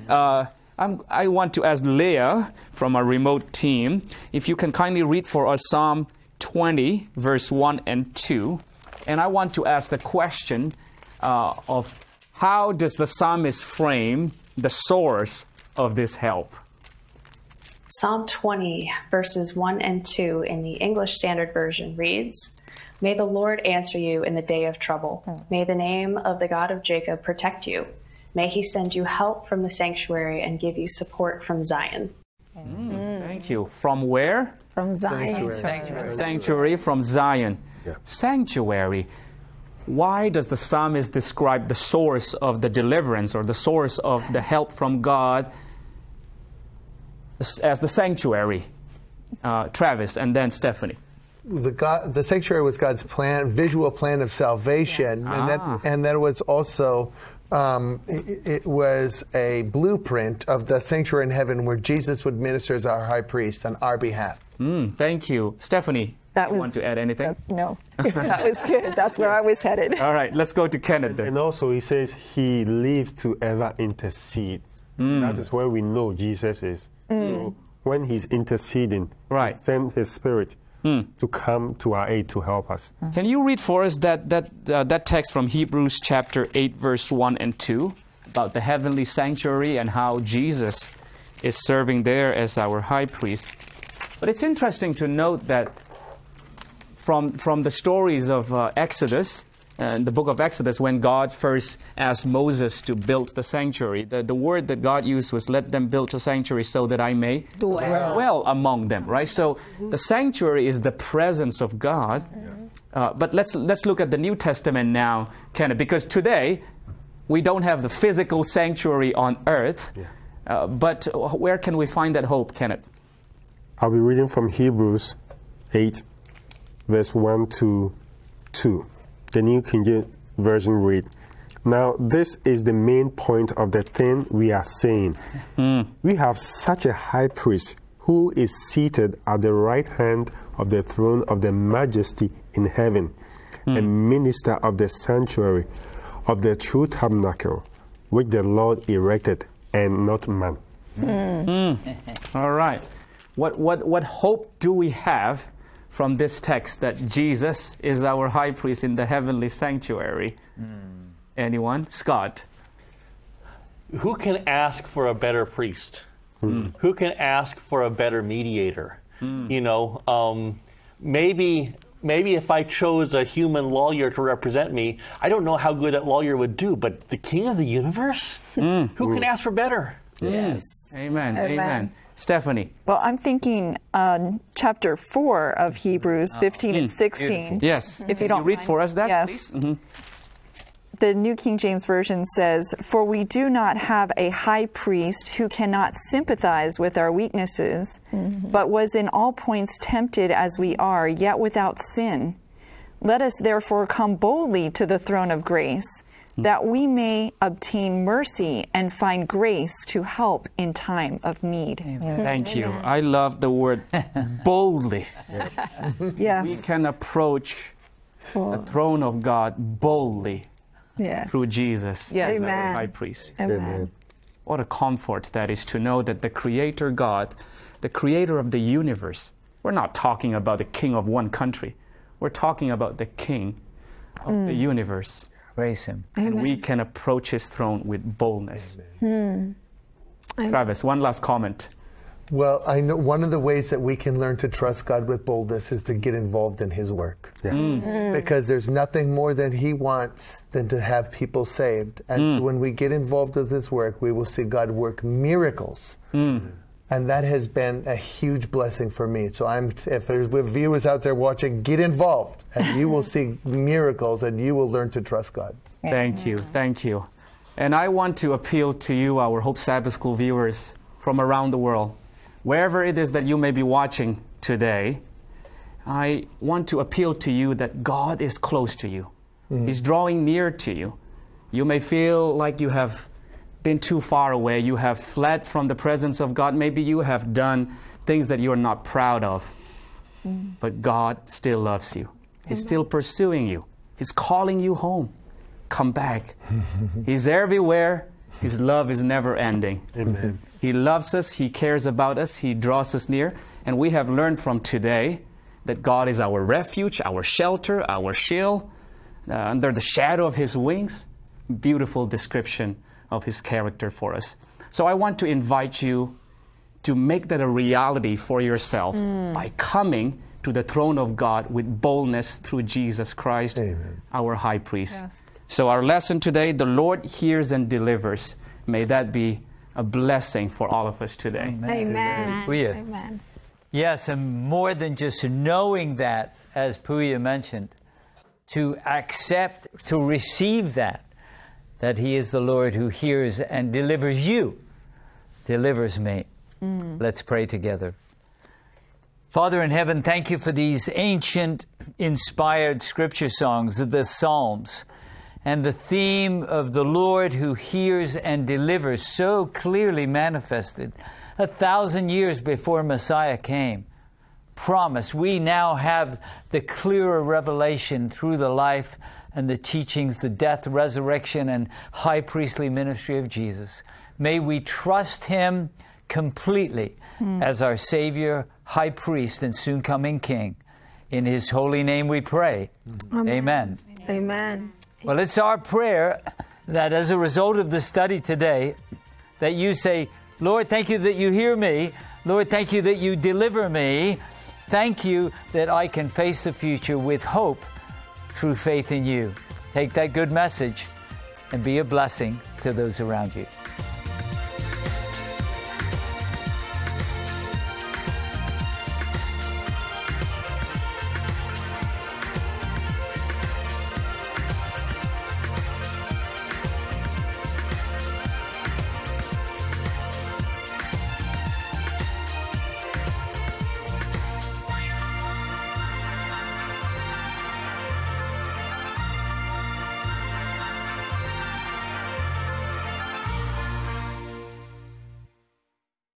Uh, I'm, I want to ask Leah from our remote team if you can kindly read for us Psalm 20, verse 1 and 2. And I want to ask the question uh, of how does the psalmist frame the source of this help? Psalm 20, verses 1 and 2 in the English Standard Version reads May the Lord answer you in the day of trouble. May the name of the God of Jacob protect you. May he send you help from the sanctuary and give you support from Zion. Thank you. From where? From Zion. Sanctuary. Sanctuary from Zion. Sanctuary. Why does the psalmist describe the source of the deliverance or the source of the help from God as- as the sanctuary? Uh, Travis and then Stephanie. the God, the sanctuary was God's plan, visual plan of salvation, and Ah. that and that was also um, it, it was a blueprint of the sanctuary in heaven where Jesus would minister as our high priest on our behalf. Mm, thank you, Stephanie. That you was- want to add anything? No, that was good. That's where I was headed. All right, let's go to Canada. then. And also, he says he lives to ever intercede. That is where we know Jesus is. So when he's interceding, Right. he sends his spirit to come to our aid to help us. Can you read for us that, that, uh, that text from Hebrews chapter 8, verse 1 and 2 about the heavenly sanctuary and how Jesus is serving there as our high priest? But it's interesting to note that from, from the stories of uh, Exodus, uh, in the book of Exodus, when God first asked Moses to build the sanctuary, the, the word that God used was, Let them build a sanctuary so that I may Dwell. dwell among them, right? So the sanctuary is the presence of God. Uh, but let's, let's look at the New Testament now, Kenneth, because today we don't have the physical sanctuary on earth. Uh, but where can we find that hope, Kenneth? I'll be reading from Hebrews 8, verse 1 to 2. The New King James Version read, Now this is the main point of the thing we are saying. Hmm. We have such a high priest who is seated at the right hand of the throne of the majesty in heaven, a hmm. minister of the sanctuary of the true tabernacle, which the Lord erected and not man. Hmm. All right. What, what, what hope do we have from this text that Jesus is our high priest in the heavenly sanctuary? Hmm. Anyone? Scott. Who can ask for a better priest? Hmm. Who can ask for a better mediator? Hmm. You know, um, maybe maybe if I chose a human lawyer to represent me, I don't know how good that lawyer would do. But the King of the universe, who can ask for better? Yes. Amen. Amen. Amen. Stephanie. Well, I'm thinking um, chapter 4 of Hebrews 15 and 16. Yes. If you don't read mind. for us that, yes. please? Mhm. The New King James Version says, For we do not have a high priest who cannot sympathize with our weaknesses, but was in all points tempted as we are, yet without sin. Let us therefore come boldly to the throne of grace, that we may obtain mercy and find grace to help in time of need. Thank you. I love the word boldly. Yes. We can approach the throne of God boldly Yeah. through Jesus, Yes. as our Amen. high priest. Amen. What a comfort that is to know that the Creator God, the Creator of the universe, we're not talking about the king of one country, we're talking about the king of the mm. universe. Praise Him. And we can approach His throne with boldness. Hmm. Travis, one last comment. Well, I know one of the ways that we can learn to trust God with boldness is to get involved in His work. Yeah, hmm. Hmm. Because there's nothing more that He wants than to have people saved. And so when we get involved with His work, we will see God work miracles. And that has been a huge blessing for me. So I'm, if there's viewers out there watching, get involved, and you will see miracles, and you will learn to trust God. Thank you. Thank you. And I want to appeal to you, our Hope Sabbath School viewers from around the world, wherever it is that you may be watching today. I want to appeal to you that God is close to you. Mm-hmm. He's drawing near to you. You may feel like you have been too far away. You have fled from the presence of God. Maybe you have done things that you are not proud of. But God still loves you. He's still pursuing you. He's calling you home. Come back. He's everywhere. His love is never ending. Amen. He loves us, He cares about us, He draws us near. And we have learned from today that God is our refuge, our shelter, our shield, uh, under the shadow of His wings. Beautiful description of His character for us. So I want to invite you to make that a reality for yourself mm. by coming to the throne of God with boldness through Jesus Christ, our high priest. So, our lesson today the Lord hears and delivers. May that be a blessing for all of us today. Amen. Puya. Amen. Yes, and more than just knowing that, as Puya mentioned, to accept, to receive that, that He is the Lord who hears and delivers you, delivers me. Mm. Let's pray together. Father in heaven, thank you for these ancient, inspired scripture songs, the Psalms, and the theme of the Lord who hears and delivers so clearly manifested a thousand years before Messiah came. Promise, we now have the clearer revelation through the life and the teachings, the death, resurrection, and high priestly ministry of Jesus. May we trust him completely hmm. as our Savior, high priest, and soon coming King. In his holy name we pray. Amen. Amen. Well, it's our prayer that as a result of the study today, that you say, Lord, thank you that you hear me. Lord, thank you that you deliver me. Thank you that I can face the future with hope through faith in you. Take that good message and be a blessing to those around you.